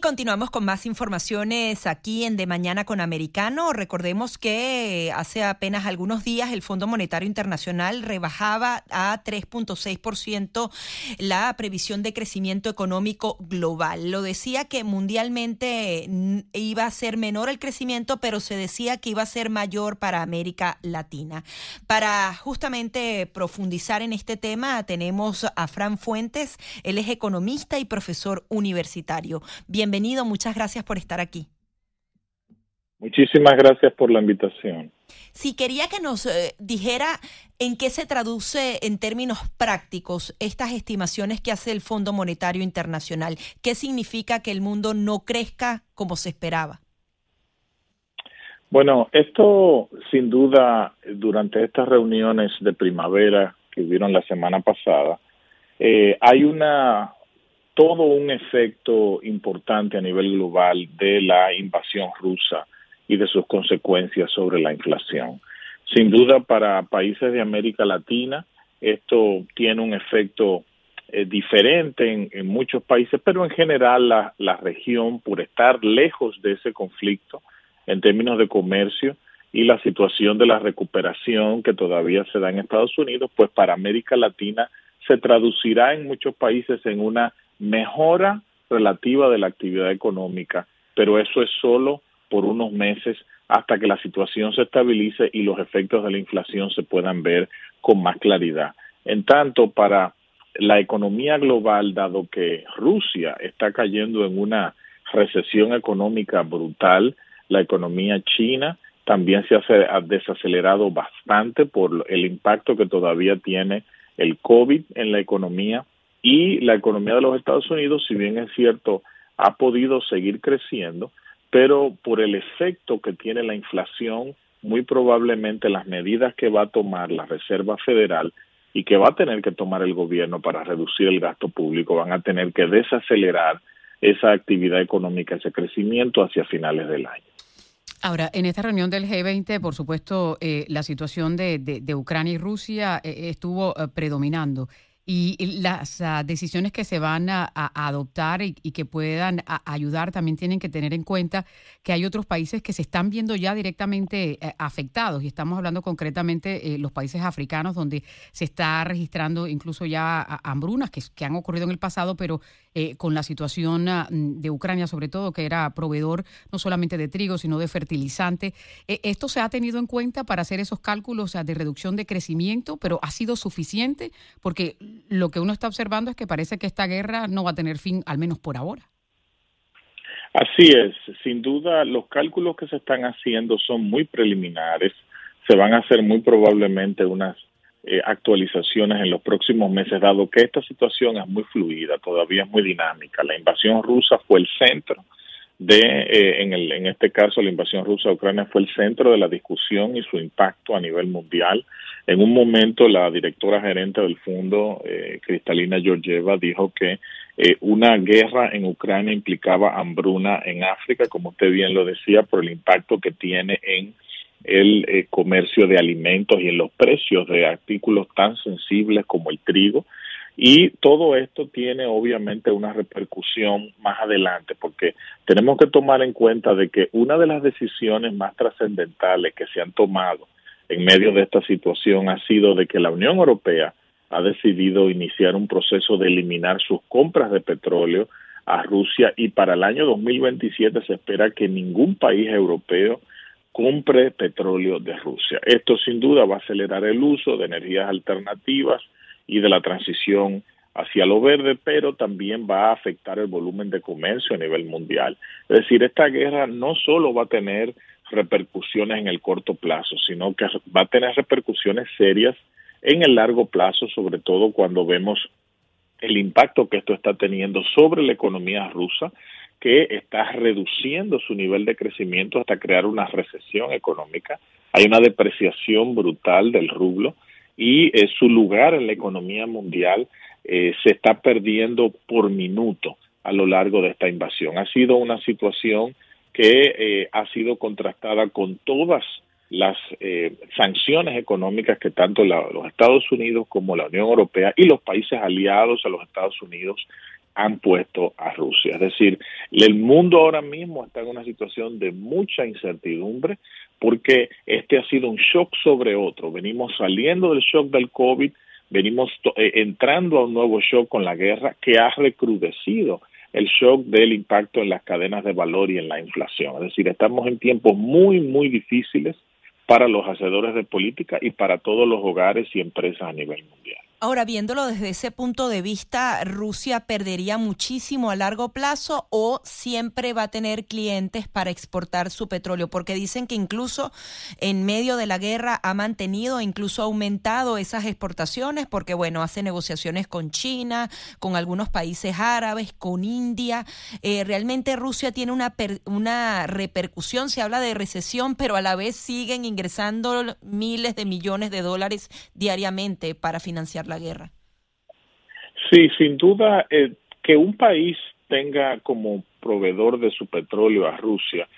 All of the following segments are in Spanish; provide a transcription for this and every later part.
Continuamos con más informaciones aquí en De Mañana con Americano. Recordemos que hace apenas algunos días el Fondo Monetario Internacional rebajaba a 3.6% la previsión de crecimiento económico global. Lo decía que mundialmente iba a ser menor el crecimiento, pero se decía que iba a ser mayor para América Latina. Para justamente profundizar en este tema, tenemos a Fran Fuentes. Él es economista y profesor universitario. Bienvenido, muchas gracias por estar aquí. Muchísimas gracias por la invitación. Si quería que nos eh, dijera en qué se traduce en términos prácticos estas estimaciones que hace el Fondo Monetario Internacional. ¿Qué significa que el mundo no crezca como se esperaba? Bueno, esto sin duda durante estas reuniones de primavera que hubieron la semana pasada, eh, hay una todo un efecto importante a nivel global de la invasión rusa y de sus consecuencias sobre la inflación. Sin duda, para países de América Latina, esto tiene un efecto eh, diferente en, muchos países, pero en general la, la región, por estar lejos de ese conflicto en términos de comercio y la situación de la recuperación que todavía se da en Estados Unidos, pues para América Latina se traducirá en muchos países en una mejora relativa de la actividad económica, pero eso es solo por unos meses hasta que la situación se estabilice y los efectos de la inflación se puedan ver con más claridad. En tanto, para la economía global, dado que Rusia está cayendo en una recesión económica brutal, la economía china también se ha desacelerado bastante por el impacto que todavía tiene el COVID en la economía y la economía de los Estados Unidos, si bien es cierto, ha podido seguir creciendo, pero por el efecto que tiene la inflación, muy probablemente las medidas que va a tomar la Reserva Federal y que va a tener que tomar el gobierno para reducir el gasto público van a tener que desacelerar esa actividad económica, ese crecimiento hacia finales del año. Ahora, en esta reunión del G20, por supuesto, eh, la situación de, de, Ucrania y Rusia eh, estuvo eh, predominando y las ah, decisiones que se van a, adoptar y, que puedan ayudar también tienen que tener en cuenta que hay otros países que se están viendo ya directamente eh, afectados. Y estamos hablando concretamente eh, los países africanos donde se está registrando incluso ya hambrunas que, que han ocurrido en el pasado, pero eh, con la situación ah, de Ucrania sobre todo, que era proveedor no solamente de trigo, sino de fertilizante. ¿Esto se ha tenido en cuenta para hacer esos cálculos de reducción de crecimiento, pero ha sido suficiente? Porque lo que uno está observando es que parece que esta guerra no va a tener fin, al menos por ahora. Así es, sin duda los cálculos que se están haciendo son muy preliminares, se van a hacer muy probablemente unas eh, actualizaciones en los próximos meses, dado que esta situación es muy fluida, todavía es muy dinámica. La invasión rusa fue el centro de, eh, en, el, en este caso, la invasión rusa a Ucrania fue el centro de la discusión y su impacto a nivel mundial. En un momento, la directora gerente del fondo, eh, Cristalina Georgieva, dijo que eh, una guerra en Ucrania implicaba hambruna en África, como usted bien lo decía, por el impacto que tiene en el eh, comercio de alimentos y en los precios de artículos tan sensibles como el trigo. Y todo esto tiene obviamente una repercusión más adelante, porque tenemos que tomar en cuenta de que una de las decisiones más trascendentales que se han tomado en medio de esta situación ha sido de que la Unión Europea ha decidido iniciar un proceso de eliminar sus compras de petróleo a Rusia y para el año 2027 se espera que ningún país europeo compre petróleo de Rusia. Esto sin duda va a acelerar el uso de energías alternativas y de la transición hacia lo verde, pero también va a afectar el volumen de comercio a nivel mundial. Es decir, esta guerra no solo va a tener repercusiones en el corto plazo, sino que va a tener repercusiones serias en el largo plazo, sobre todo cuando vemos el impacto que esto está teniendo sobre la economía rusa, que está reduciendo su nivel de crecimiento hasta crear una recesión económica. Hay una depreciación brutal del rublo y eh, su lugar en la economía mundial eh, se está perdiendo por minuto a lo largo de esta invasión. Ha sido una situación que eh, ha sido contrastada con todas las eh, sanciones económicas que tanto los Estados Unidos como la Unión Europea y los países aliados a los Estados Unidos han puesto a Rusia. Es decir, el mundo ahora mismo está en una situación de mucha incertidumbre porque este ha sido un shock sobre otro. Venimos saliendo del shock del COVID, venimos eh, entrando a un nuevo shock con la guerra que ha recrudecido el shock del impacto en las cadenas de valor y en la inflación. Es decir, estamos en tiempos muy, muy difíciles para los hacedores de política y para todos los hogares y empresas a nivel mundial. Ahora, viéndolo desde ese punto de vista, ¿Rusia perdería muchísimo a largo plazo o siempre va a tener clientes para exportar su petróleo? Porque dicen que incluso en medio de la guerra ha mantenido, incluso aumentado esas exportaciones, porque bueno, hace negociaciones con China, con algunos países árabes, con India. Eh, realmente Rusia tiene una, una repercusión, se habla de recesión, pero a la vez siguen ingresando miles de millones de dólares diariamente para financiar la guerra. Sí, sin duda, eh, que un país tenga como proveedor de su petróleo a Rusia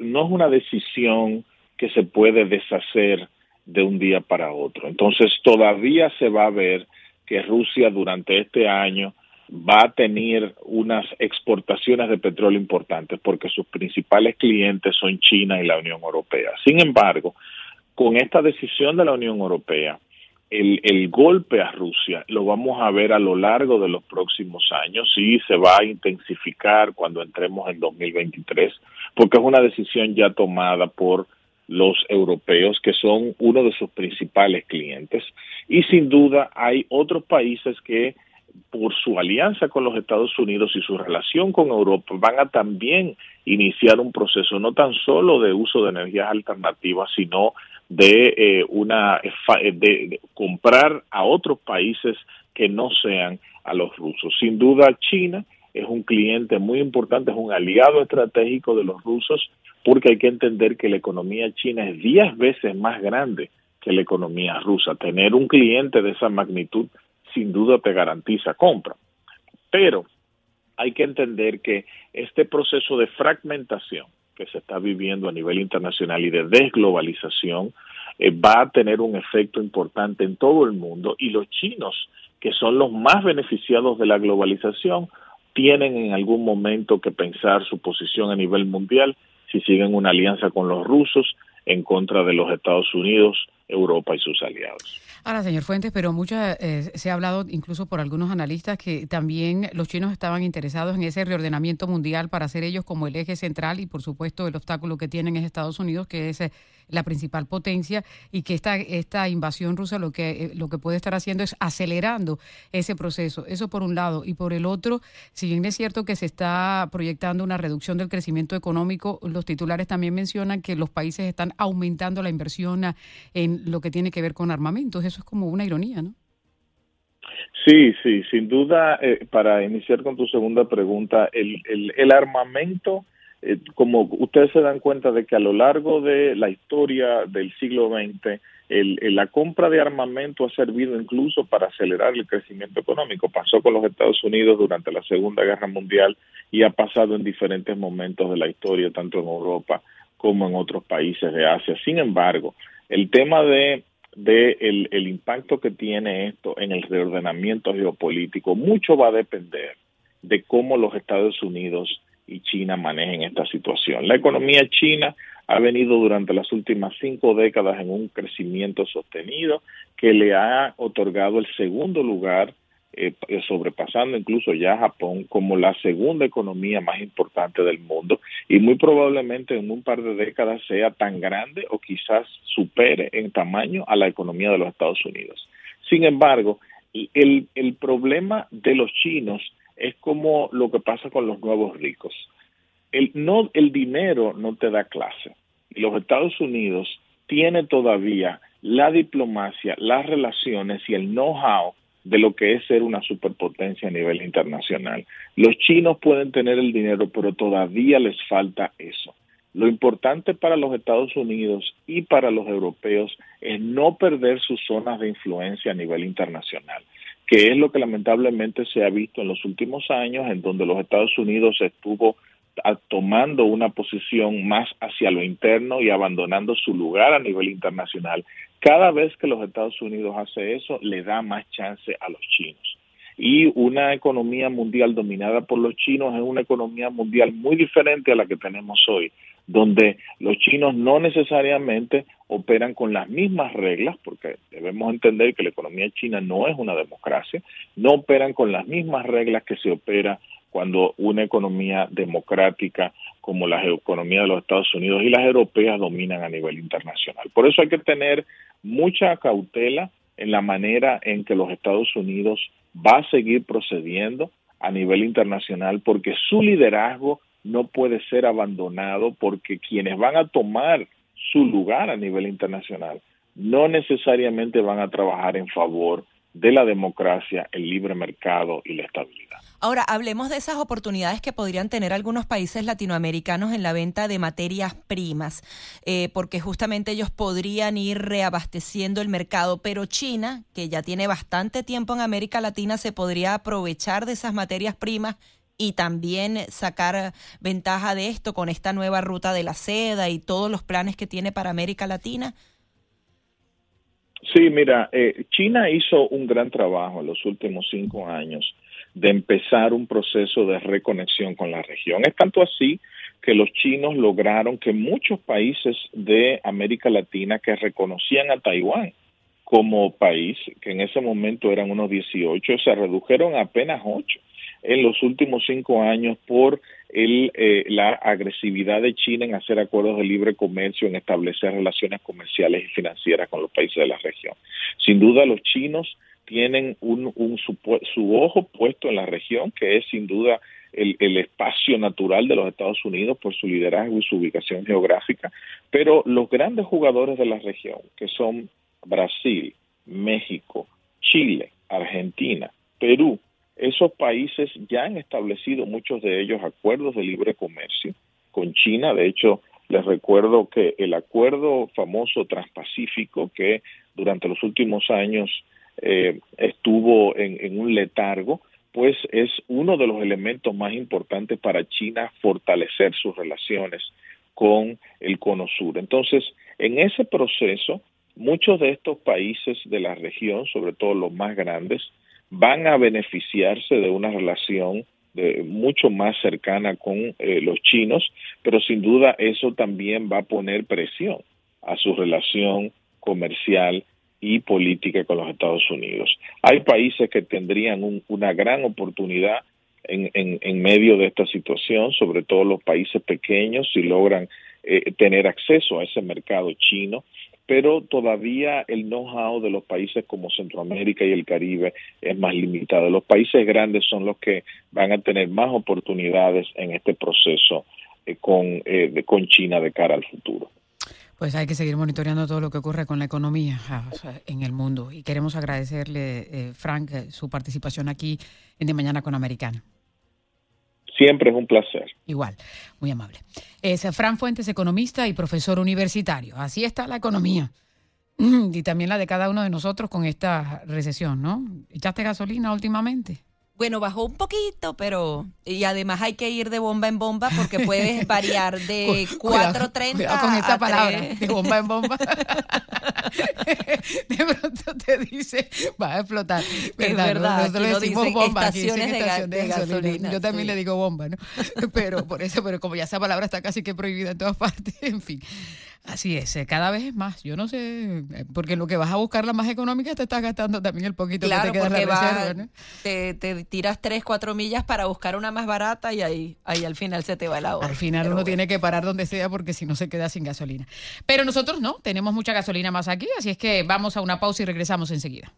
no es una decisión que se puede deshacer de un día para otro. Entonces, todavía se va a ver que Rusia durante este año va a tener unas exportaciones de petróleo importantes porque sus principales clientes son China y la Unión Europea. Sin embargo, con esta decisión de la Unión Europea, el, golpe a Rusia lo vamos a ver a lo largo de los próximos años y se va a intensificar cuando entremos en 2023, porque es una decisión ya tomada por los europeos, que son uno de sus principales clientes. Y sin duda hay otros países que por su alianza con los Estados Unidos y su relación con Europa van a también iniciar un proceso no tan solo de uso de energías alternativas, sino de eh, una eh, de, comprar a otros países que no sean a los rusos. Sin duda China es un cliente muy importante, es un aliado estratégico de los rusos porque hay que entender que la economía china es diez veces más grande que la economía rusa. Tener un cliente de esa magnitud sin duda te garantiza compra. Pero hay que entender que este proceso de fragmentación que se está viviendo a nivel internacional y de desglobalización eh, va a tener un efecto importante en todo el mundo y los chinos, que son los más beneficiados de la globalización, tienen en algún momento que pensar su posición a nivel mundial si siguen una alianza con los rusos en contra de los Estados Unidos, Europa y sus aliados. Ahora, señor Fuentes, pero mucho eh, se ha hablado incluso por algunos analistas que también los chinos estaban interesados en ese reordenamiento mundial para ser ellos como el eje central y por supuesto el obstáculo que tienen es Estados Unidos, que es eh, la principal potencia y que esta, esta invasión rusa lo que, eh, lo que puede estar haciendo es acelerando ese proceso. Eso por un lado. Y por el otro, si bien es cierto que se está proyectando una reducción del crecimiento económico, los titulares también mencionan que los países están aumentando la inversión en lo que tiene que ver con armamentos. Eso es como una ironía, ¿no? Sí, sí, sin duda, eh, para iniciar con tu segunda pregunta, el, el, el armamento eh, como ustedes se dan cuenta de que a lo largo de la historia del siglo XX, el, la compra de armamento ha servido incluso para acelerar el crecimiento económico. Pasó con los Estados Unidos durante la Segunda Guerra Mundial y ha pasado en diferentes momentos de la historia, tanto en Europa como en otros países de Asia. Sin embargo, el tema de, de el, el impacto que tiene esto en el reordenamiento geopolítico, mucho va a depender de cómo los Estados Unidos y China manejen esta situación. La economía china ha venido durante las últimas cinco décadas en un crecimiento sostenido que le ha otorgado el segundo lugar, eh, sobrepasando incluso ya Japón como la segunda economía más importante del mundo y muy probablemente en un par de décadas sea tan grande o quizás supere en tamaño a la economía de los Estados Unidos. Sin embargo, el, el problema de los chinos es como lo que pasa con los nuevos ricos. El, no, el dinero no te da clase. Los Estados Unidos tiene todavía la diplomacia, las relaciones y el know-how de lo que es ser una superpotencia a nivel internacional. Los chinos pueden tener el dinero, pero todavía les falta eso. Lo importante para los Estados Unidos y para los europeos es no perder sus zonas de influencia a nivel internacional que es lo que lamentablemente se ha visto en los últimos años, en donde los Estados Unidos estuvo tomando una posición más hacia lo interno y abandonando su lugar a nivel internacional. Cada vez que los Estados Unidos hace eso, le da más chance a los chinos. Y una economía mundial dominada por los chinos es una economía mundial muy diferente a la que tenemos hoy, donde los chinos no necesariamente operan con las mismas reglas, porque debemos entender que la economía china no es una democracia, no operan con las mismas reglas que se opera cuando una economía democrática como la economía de los Estados Unidos y las europeas dominan a nivel internacional. Por eso hay que tener mucha cautela en la manera en que los Estados Unidos va a seguir procediendo a nivel internacional porque su liderazgo no puede ser abandonado porque quienes van a tomar su lugar a nivel internacional no necesariamente van a trabajar en favor de la democracia, el libre mercado y la estabilidad. Ahora, hablemos de esas oportunidades que podrían tener algunos países latinoamericanos en la venta de materias primas, eh, porque justamente ellos podrían ir reabasteciendo el mercado, pero China, que ya tiene bastante tiempo en América Latina, se podría aprovechar de esas materias primas y también sacar ventaja de esto con esta nueva ruta de la seda y todos los planes que tiene para América Latina? Sí, mira, eh, China hizo un gran trabajo en los últimos cinco años de empezar un proceso de reconexión con la región. Es tanto así que los chinos lograron que muchos países de América Latina que reconocían a Taiwán como país, que en ese momento eran unos 18, se redujeron a apenas 8 en los últimos cinco años por el, eh, la agresividad de China en hacer acuerdos de libre comercio, en establecer relaciones comerciales y financieras con los países de la región. Sin duda, los chinos tienen un, un su, su, ojo puesto en la región, que es sin duda el, el, espacio natural de los Estados Unidos por su liderazgo y su ubicación geográfica, pero los grandes jugadores de la región, que son Brasil, México, Chile, Argentina, Perú, esos países ya han establecido muchos de ellos acuerdos de libre comercio con China. De hecho, les recuerdo que el acuerdo famoso transpacífico que durante los últimos años eh, estuvo en, en un letargo, pues es uno de los elementos más importantes para China fortalecer sus relaciones con el Cono Sur. Entonces, en ese proceso, muchos de estos países de la región, sobre todo los más grandes, van a beneficiarse de una relación de, mucho más cercana con eh, los chinos, pero sin duda eso también va a poner presión a su relación comercial y política con los Estados Unidos. Hay países que tendrían una gran oportunidad en, en, en, medio de esta situación, sobre todo los países pequeños, si logran eh, tener acceso a ese mercado chino pero todavía el know-how de los países como Centroamérica y el Caribe es más limitado. Los países grandes son los que van a tener más oportunidades en este proceso eh, con, eh, con China de cara al futuro. Pues hay que seguir monitoreando todo lo que ocurre con la economía ah, en el mundo y queremos agradecerle, eh, Frank, su participación aquí en De Mañana con Americano. Siempre es un placer. Igual, muy amable. Es Fran Fuentes, economista y profesor universitario. Así está la economía. Y también la de cada uno de nosotros con esta recesión, ¿no? ¿Echaste gasolina últimamente? Bueno, bajó un poquito, pero y además hay que ir de bomba en bomba porque puedes variar de 4.30 con esta palabra, de bomba en bomba. de pronto te dice, va a explotar. Es verdad, nosotros le decimos bomba, estaciones de, estación de, gasolina. Yo también le digo bomba, ¿no? Pero por eso, pero como ya esa palabra está casi que prohibida en todas partes, en fin. Así es, eh, cada vez es más. Yo no sé, eh, porque lo que vas a buscar la más económica te estás gastando también el poquito que te queda en la reserva. ¿no? Te, te, tiras 3, 4 millas para buscar una más barata y ahí, ahí al final se te va el agua. Al final uno tiene que parar donde sea porque si no se queda sin gasolina. Pero nosotros no, tenemos mucha gasolina más aquí, así es que vamos a una pausa y regresamos enseguida.